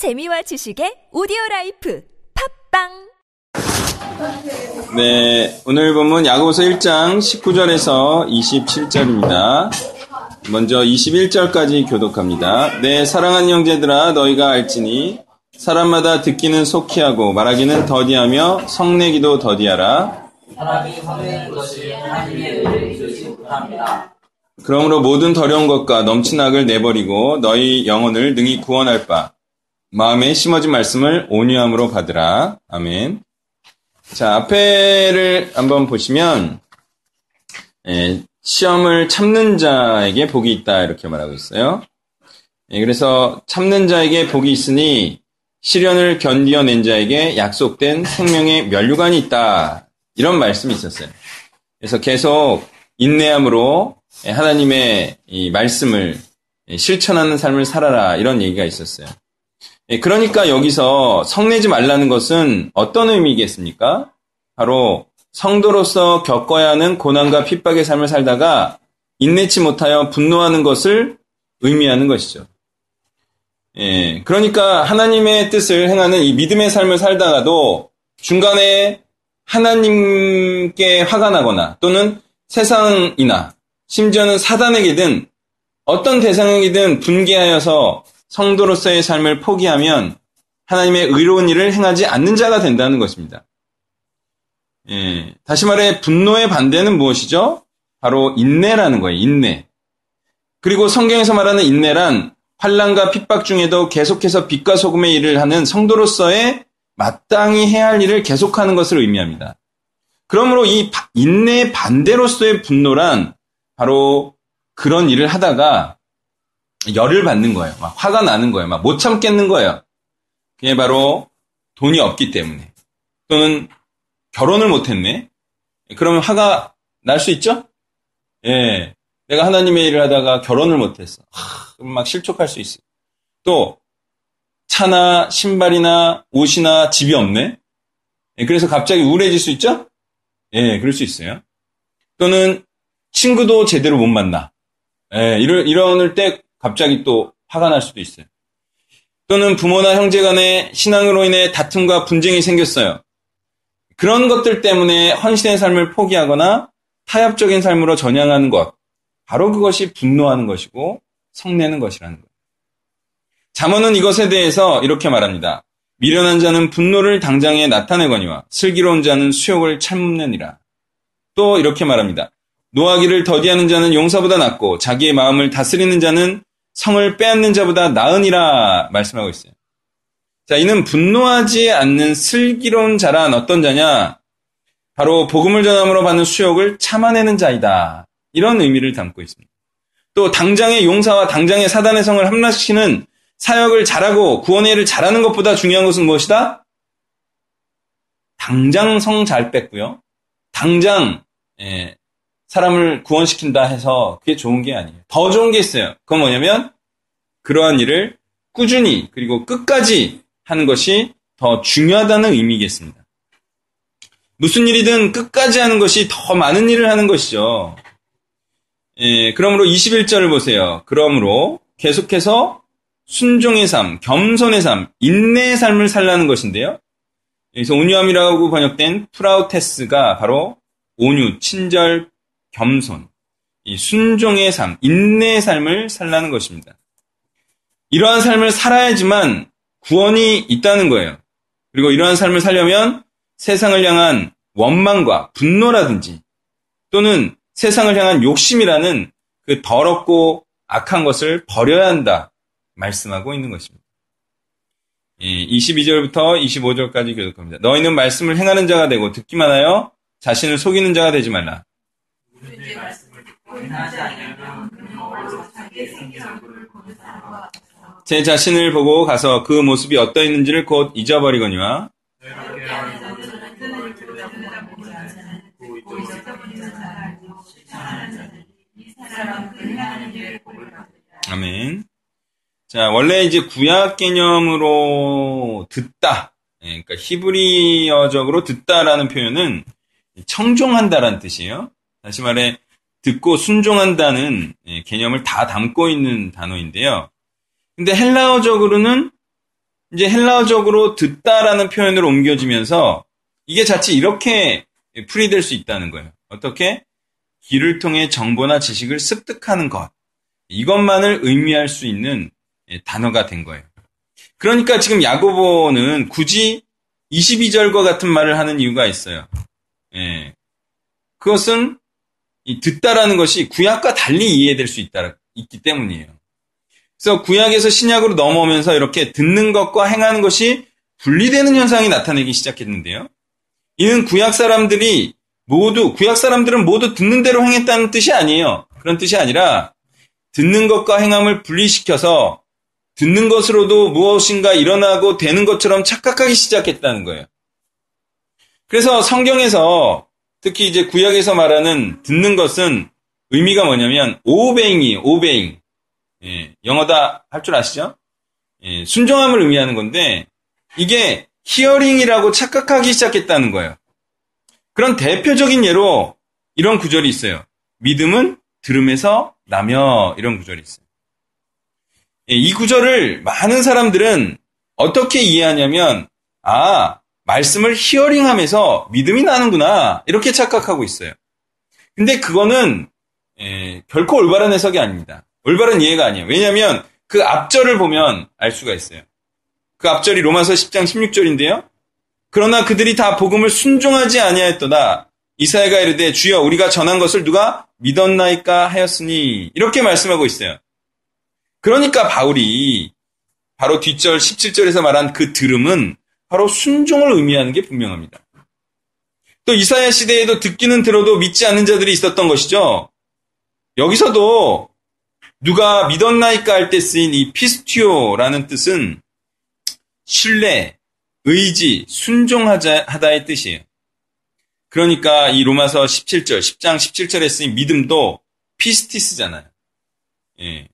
재미와 지식의 오디오 라이프 팟빵 네, 오늘 본문 야고보서 1장 19절에서 27절입니다. 먼저 21절까지 교독합니다. 내 사랑하는 형제들아 너희가 알지니 사람마다 듣기는 속히 하고 말하기는 더디하며 성내기도 더디하라. 그러므로 모든 더러운 것과 넘친 악을 내버리고 너희 영혼을 능히 구원할 바 마음에 심어진 말씀을 온유함으로 받으라. 아멘. 자, 앞에를 한번 보시면 예, 시험을 참는 자에게 복이 있다 이렇게 말하고 있어요. 예, 그래서 참는 자에게 복이 있으니 시련을 견디어낸 자에게 약속된 생명의 면류관이 있다 이런 말씀이 있었어요. 그래서 계속 인내함으로 예, 하나님의 이 말씀을 예, 실천하는 삶을 살아라 이런 얘기가 있었어요. 예, 그러니까 여기서 성내지 말라는 것은 어떤 의미겠습니까? 바로 성도로서 겪어야 하는 고난과 핍박의 삶을 살다가 인내치 못하여 분노하는 것을 의미하는 것이죠. 예, 그러니까 하나님의 뜻을 행하는 이 믿음의 삶을 살다가도 중간에 하나님께 화가 나거나 또는 세상이나 심지어는 사단에게든 어떤 대상에게든 분개하여서 성도로서의 삶을 포기하면 하나님의 의로운 일을 행하지 않는 자가 된다는 것입니다. 예, 다시 말해 분노의 반대는 무엇이죠? 바로 인내라는 거예요. 인내. 그리고 성경에서 말하는 인내란 환란과 핍박 중에도 계속해서 빛과 소금의 일을 하는 성도로서의 마땅히 해야 할 일을 계속하는 것을 의미합니다. 그러므로 이 인내의 반대로서의 분노란 바로 그런 일을 하다가 열을 받는 거예요. 막 화가 나는 거예요. 막 못 참겠는 거예요. 그게 바로 돈이 없기 때문에. 또는 결혼을 못 했네? 그러면 화가 날 수 있죠? 예. 내가 하나님의 일을 하다가 결혼을 못 했어. 그럼 막 실족할 수 있어요. 또, 차나 신발이나 옷이나 집이 없네? 예, 그래서 갑자기 우울해질 수 있죠? 예, 그럴 수 있어요. 또는 친구도 제대로 못 만나. 예, 이럴, 이럴 때 갑자기 또 화가 날 수도 있어요. 또는 부모나 형제 간의 신앙으로 인해 다툼과 분쟁이 생겼어요. 그런 것들 때문에 헌신의 삶을 포기하거나 타협적인 삶으로 전향하는 것. 바로 그것이 분노하는 것이고 성내는 것이라는 거예요. 잠언은 이것에 대해서 이렇게 말합니다. 미련한 자는 분노를 당장에 나타내거니와 슬기로운 자는 수욕을 참느니라. 또 이렇게 말합니다. 노하기를 더디하는 자는 용사보다 낫고 자기의 마음을 다스리는 자는 성을 빼앗는 자보다 나으니라 말씀하고 있어요. 자, 이는 분노하지 않는 슬기로운 자란 어떤 자냐? 바로 복음을 전함으로 받는 수욕을 참아내는 자이다. 이런 의미를 담고 있습니다. 또 당장의 용사와 당장의 사단의 성을 함락시키는 사역을 잘하고 구원의 일을 잘하는 것보다 중요한 것은 무엇이다? 당장 성 잘 뺐고요. 당장 예, 사람을 구원시킨다 해서 그게 좋은 게 아니에요. 더 좋은 게 있어요. 그건 뭐냐면 그러한 일을 꾸준히 그리고 끝까지 하는 것이 더 중요하다는 의미겠습니다. 무슨 일이든 끝까지 하는 것이 더 많은 일을 하는 것이죠. 예, 그러므로 21절을 보세요. 그러므로 계속해서 순종의 삶, 겸손의 삶, 인내의 삶을 살라는 것인데요. 여기서 온유함이라고 번역된 프라우테스가 바로 온유, 친절, 겸손, 이 순종의 삶, 인내의 삶을 살라는 것입니다. 이러한 삶을 살아야지만 구원이 있다는 거예요. 그리고 이러한 삶을 살려면 세상을 향한 원망과 분노라든지 또는 세상을 향한 욕심이라는 그 더럽고 악한 것을 버려야 한다 말씀하고 있는 것입니다. 22절부터 25절까지 교독합니다. 너희는 말씀을 행하는 자가 되고 듣기만 하여 자신을 속이는 자가 되지 말라. 제 자신을 보고 가서 그 모습이 어떠했는지를 곧 잊어버리거니와 아멘. 자, 원래 이제 구약 개념으로 듣다. 예, 그러니까 히브리어적으로 듣다라는 표현은 청종한다라는 뜻이에요. 다시 말해 듣고 순종한다는 예, 개념을 다 담고 있는 단어인데요. 근데 헬라어적으로는 이제 헬라어적으로 듣다라는 표현으로 옮겨지면서 이게 자칫 이렇게 풀이될 수 있다는 거예요. 어떻게? 귀를 통해 정보나 지식을 습득하는 것. 이것만을 의미할 수 있는 예, 단어가 된 거예요. 그러니까 지금 야고보는 굳이 22절과 같은 말을 하는 이유가 있어요. 예. 그것은 듣다라는 것이 구약과 달리 이해될 수 있다, 있기 때문이에요. 그래서 구약에서 신약으로 넘어오면서 이렇게 듣는 것과 행하는 것이 분리되는 현상이 나타나기 시작했는데요. 이는 구약 사람들이 모두, 구약 사람들은 모두 듣는 대로 행했다는 뜻이 아니에요. 그런 뜻이 아니라 듣는 것과 행함을 분리시켜서 듣는 것으로도 무엇인가 일어나고 되는 것처럼 착각하기 시작했다는 거예요. 그래서 성경에서 특히 이제 구약에서 말하는 듣는 것은 의미가 뭐냐면 오베잉이에요. 오베잉. 예, 영어다 할 줄 아시죠? 예, 순종함을 의미하는 건데 이게 hearing이라고 착각하기 시작했다는 거예요. 그런 대표적인 예로 이런 구절이 있어요. 믿음은 들음에서 나며 이런 구절이 있어요. 예, 이 구절을 많은 사람들은 어떻게 이해하냐면 아 말씀을 hearing하면서 믿음이 나는구나 이렇게 착각하고 있어요. 근데 그거는 예, 결코 올바른 해석이 아닙니다. 올바른 이해가 아니에요. 왜냐하면 그 앞절을 보면 알 수가 있어요. 그 앞절이 로마서 10장 16절인데요. 그러나 그들이 다 복음을 순종하지 아니하였도다. 이사야가 이르되 주여 우리가 전한 것을 누가 믿었나이까 하였으니 이렇게 말씀하고 있어요. 그러니까 바울이 바로 뒷절 17절에서 말한 그 들음은 바로 순종을 의미하는 게 분명합니다. 또 이사야 시대에도 듣기는 들어도 믿지 않는 자들이 있었던 것이죠. 여기서도 누가 믿었나이까 할 때 쓰인 이 πιστεύω라는 뜻은 신뢰, 의지, 순종하다의 뜻이에요. 그러니까 이 로마서 17절, 10장 17절에 쓰인 믿음도 πίστις잖아요. 예.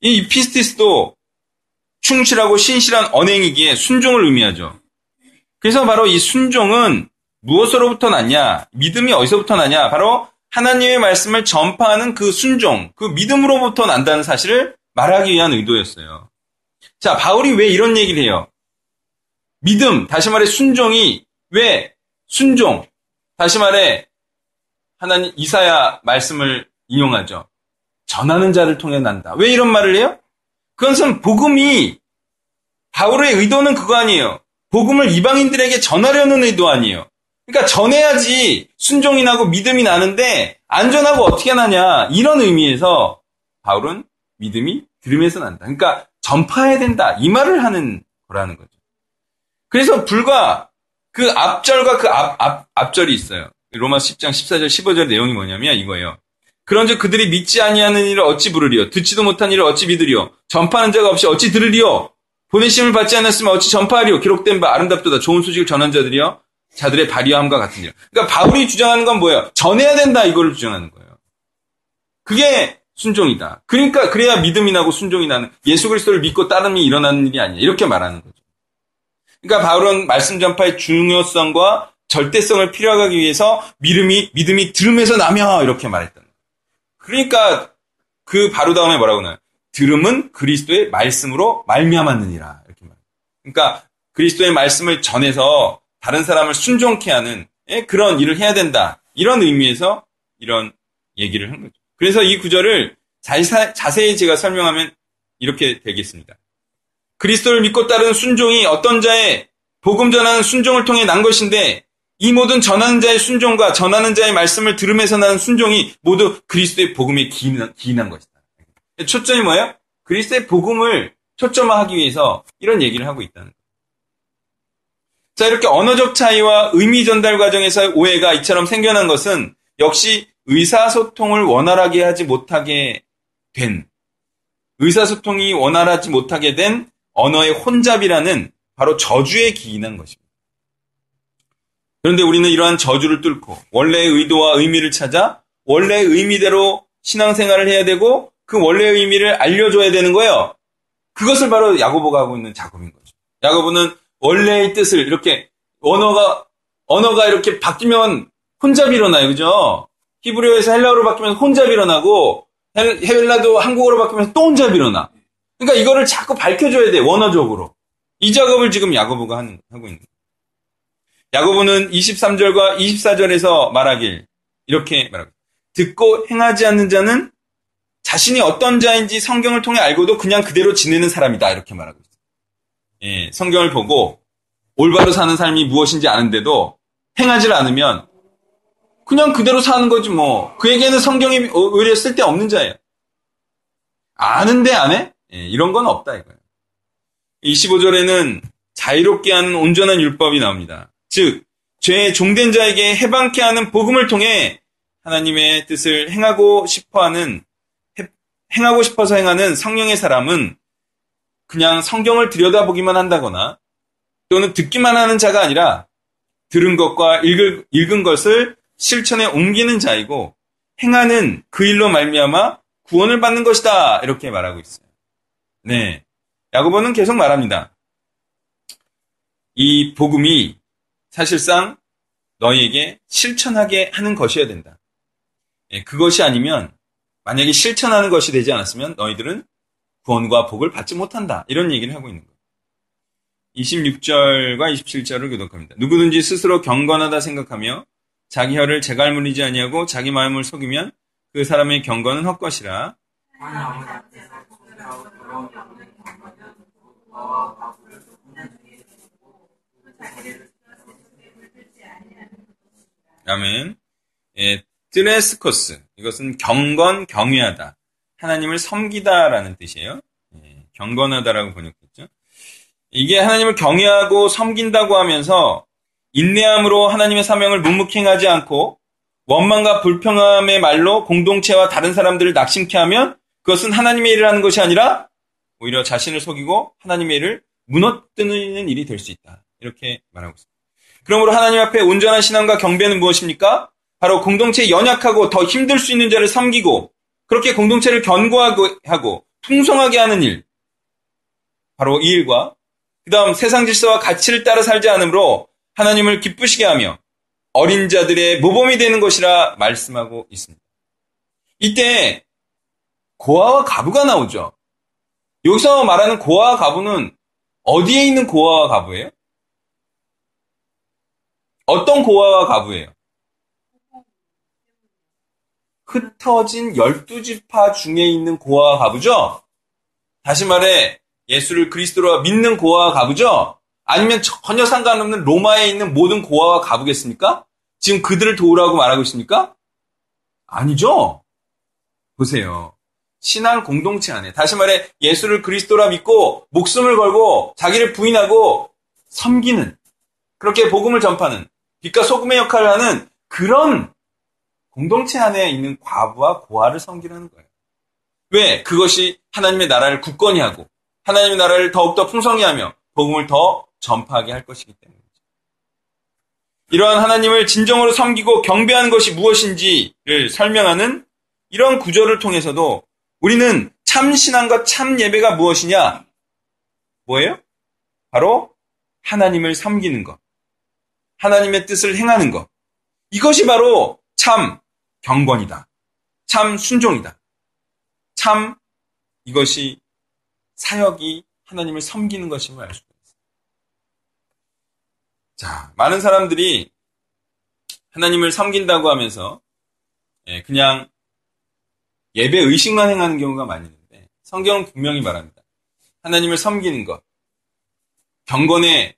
이 πίστις도 충실하고 신실한 언행이기에 순종을 의미하죠. 그래서 바로 이 순종은 무엇으로부터 났냐? 믿음이 어디서부터 나냐? 바로 하나님의 말씀을 전파하는 그 순종, 그 믿음으로부터 난다는 사실을 말하기 위한 의도였어요. 자, 바울이 왜 이런 얘기를 해요? 믿음, 다시 말해 순종이 왜 순종, 다시 말해 하나님 이사야 말씀을 인용하죠. 전하는 자를 통해 난다. 왜 이런 말을 해요? 그것은 복음이 바울의 의도는 그거 아니에요. 복음을 이방인들에게 전하려는 의도 아니에요. 그러니까 전해야지 순종이 나고 믿음이 나는데 안 전하고 어떻게 나냐 이런 의미에서 바울은 믿음이 들음에서 난다. 그러니까 전파해야 된다 이 말을 하는 거라는 거죠. 그래서 불과 그 앞절과 그 앞, 앞, 앞절이 있어요. 로마 10장 14절 15절 내용이 뭐냐면 이거예요. 그런즉 그들이 믿지 아니하는 일을 어찌 부르리요? 듣지도 못한 일을 어찌 믿으리요? 전파하는 자가 없이 어찌 들으리요? 보내심을 받지 않았으면 어찌 전파하리요? 기록된 바 아름답도다. 좋은 소식을 전한 자들이요? 자들의 발휘함과 같은 일. 그러니까 바울이 주장하는 건 뭐예요? 전해야 된다 이거를 주장하는 거예요. 그게 순종이다. 그러니까 그래야 믿음이 나고 순종이 나는 예수 그리스도를 믿고 따름이 일어나는 일이 아니야. 이렇게 말하는 거죠. 그러니까 바울은 말씀 전파의 중요성과 절대성을 필요하기 위해서 믿음이 믿음이 들음에서 나며 이렇게 말했던 거예요. 그러니까 그 바로 다음에 뭐라고 나요? 들음은 그리스도의 말씀으로 말미암았느니라 이렇게 말. 그러니까 그리스도의 말씀을 전해서 다른 사람을 순종케 하는 예, 그런 일을 해야 된다. 이런 의미에서 이런 얘기를 한 거죠. 그래서 이 구절을 자세히 제가 설명하면 이렇게 되겠습니다. 그리스도를 믿고 따르는 순종이 어떤 자의 복음 전하는 순종을 통해 난 것인데 이 모든 전하는 자의 순종과 전하는 자의 말씀을 들으면서 나는 순종이 모두 그리스도의 복음에 기인한, 기인한 것이다. 초점이 뭐예요? 그리스도의 복음을 초점화하기 위해서 이런 얘기를 하고 있다는 거예요. 자, 이렇게 언어적 차이와 의미 전달 과정에서 오해가 이처럼 생겨난 것은 역시 의사소통을 원활하게 하지 못하게 된, 의사소통이 원활하지 못하게 된 언어의 혼잡이라는 바로 저주에 기인한 것입니다. 그런데 우리는 이러한 저주를 뚫고 원래의 의도와 의미를 찾아 원래의 의미대로 신앙생활을 해야 되고 그 원래의 의미를 알려줘야 되는 거예요. 그것을 바로 야고보가 하고 있는 작업인 거죠. 야고보는 원래의 뜻을 이렇게 언어가 언어가 이렇게 바뀌면 혼잡이 일어나요. 그죠? 히브리어에서 헬라어로 바뀌면 혼잡이 일어나고 헬라도 한국어로 바뀌면 또 혼잡이 일어나. 그러니까 이거를 자꾸 밝혀줘야 돼. 원어적으로. 이 작업을 지금 야고보가 하는, 하고 있는. 야고보는 23절과 24절에서 말하길 이렇게 말하고 듣고 행하지 않는 자는 자신이 어떤 자인지 성경을 통해 알고도 그냥 그대로 지내는 사람이다 이렇게 말하고 있어요. 예, 성경을 보고 올바로 사는 삶이 무엇인지 아는데도 행하지 않으면 그냥 그대로 사는 거지 뭐. 그에게는 성경이 오히려 쓸데없는 자예요. 아는데 안 해? 예, 이런 건 없다 이거예요. 25절에는 자유롭게 하는 온전한 율법이 나옵니다. 즉, 죄에 종된 자에게 해방케 하는 복음을 통해 하나님의 뜻을 행하고 싶어 하는, 행하고 싶어서 행하는 성령의 사람은 그냥 성경을 들여다보기만 한다거나 또는 듣기만 하는 자가 아니라 들은 것과 읽을, 읽은 것을 실천에 옮기는 자이고 행하는 그 일로 말미암아 구원을 받는 것이다 이렇게 말하고 있어요. 네, 야고보는 계속 말합니다. 이 복음이 사실상 너희에게 실천하게 하는 것이어야 된다. 예, 그것이 아니면 만약에 실천하는 것이 되지 않았으면 너희들은 구원과 복을 받지 못한다. 이런 얘기를 하고 있는 거예요. 26절과 27절을 교독합니다. 누구든지 스스로 경건하다 생각하며 자기 혀를 재갈무리지 아니하고 자기 마음을 속이면 그 사람의 경건은 헛것이라. 아멘. 예, 트레스코스. 이것은 경건, 경외하다. 하나님을 섬기다라는 뜻이에요. 예, 경건하다라고 번역했죠. 이게 하나님을 경외하고 섬긴다고 하면서 인내함으로 하나님의 사명을 묵묵히 행하지 않고 원망과 불평함의 말로 공동체와 다른 사람들을 낙심케 하면 그것은 하나님의 일을 하는 것이 아니라 오히려 자신을 속이고 하나님의 일을 무너뜨리는 일이 될 수 있다. 이렇게 말하고 있습니다. 그러므로 하나님 앞에 온전한 신앙과 경배는 무엇입니까? 바로 공동체에 연약하고 더 힘들 수 있는 자를 섬기고 그렇게 공동체를 견고하고 하고 풍성하게 하는 일. 바로 이 일과 그 다음 세상 질서와 가치를 따라 살지 않으므로 하나님을 기쁘시게 하며 어린 자들의 모범이 되는 것이라 말씀하고 있습니다. 이때 고아와 가부가 나오죠. 여기서 말하는 고아와 가부는 어디에 있는 고아와 가부예요? 어떤 고아와 가부예요? 흩어진 열두 지파 중에 있는 고아와 가부죠? 다시 말해 예수를 그리스도로 믿는 고아와 가부죠? 아니면 전혀 상관없는 로마에 있는 모든 고아와 가부겠습니까? 지금 그들을 도우라고 말하고 있습니까? 아니죠? 보세요. 신앙 공동체 안에 다시 말해 예수를 그리스도라 믿고 목숨을 걸고 자기를 부인하고 섬기는 그렇게 복음을 전파하는 빛과 소금의 역할을 하는 그런 공동체 안에 있는 과부와 고아를 섬기라는 거예요. 왜? 그것이 하나님의 나라를 굳건히 하고 하나님의 나라를 더욱더 풍성히 하며 복음을 더 전파하게 할 것이기 때문이죠. 이러한 하나님을 진정으로 섬기고 경배하는 것이 무엇인지를 설명하는 이런 구절을 통해서도 우리는 참 신앙과 참 예배가 무엇이냐? 뭐예요? 바로 하나님을 섬기는 것. 하나님의 뜻을 행하는 것. 이것이 바로 참 경건이다. 참 순종이다. 참 이것이 사역이 하나님을 섬기는 것임을 알 수가 있어요. 자, 많은 사람들이 하나님을 섬긴다고 하면서 예, 그냥 예배 의식만 행하는 경우가 많이 있는데 성경은 분명히 말합니다. 하나님을 섬기는 것, 경건의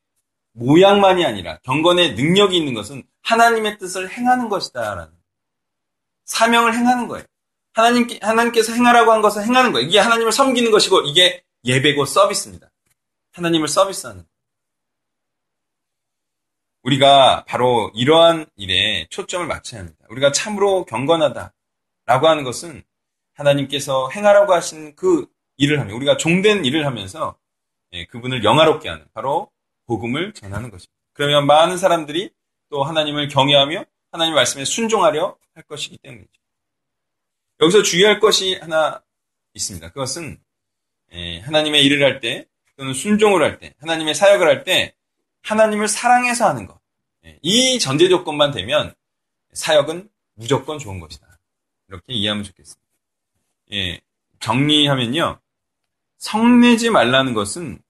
모양만이 아니라 경건의 능력이 있는 것은 하나님의 뜻을 행하는 것이다라는 사명을 행하는 거예요. 하나님 하나님께서 행하라고 한 것을 행하는 거예요. 이게 하나님을 섬기는 것이고 이게 예배고 서비스입니다. 하나님을 서비스하는. 우리가 바로 이러한 일에 초점을 맞춰야 합니다. 우리가 참으로 경건하다 라고 하는 것은 하나님께서 행하라고 하신 그 일을 하며 우리가 종된 일을 하면서 예, 그분을 영화롭게 하는 바로 복음을 전하는 것입니다. 그러면 많은 사람들이 또 하나님을 경외하며 하나님 말씀에 순종하려 할 것이기 때문이죠. 여기서 주의할 것이 하나 있습니다. 그것은 예, 하나님의 일을 할 때, 또는 순종을 할 때, 하나님의 사역을 할 때, 하나님을 사랑해서 하는 것. 예, 이 전제 조건만 되면 사역은 무조건 좋은 것이다. 이렇게 이해하면 좋겠습니다. 예, 정리하면요. 성내지 말라는 것은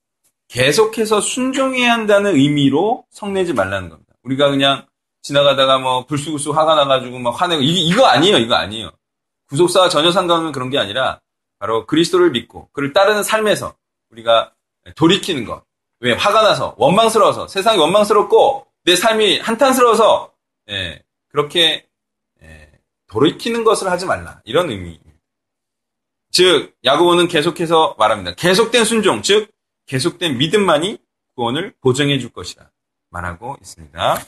계속해서 순종해야 한다는 의미로 성내지 말라는 겁니다. 우리가 그냥 지나가다가 뭐 불쑥불쑥 화가 나가지고 막 화내고 이, 이거 아니에요, 이거 아니에요. 구속사와 전혀 상관없는 그런 게 아니라 바로 그리스도를 믿고 그를 따르는 삶에서 우리가 돌이키는 것. 왜 화가 나서 원망스러워서 세상이 원망스럽고 내 삶이 한탄스러워서 예, 그렇게 예, 돌이키는 것을 하지 말라 이런 의미입니다. 즉 야고보는 계속해서 말합니다. 계속된 순종, 즉 계속된 믿음만이 구원을 보증해 줄 것이다 말하고 있습니다.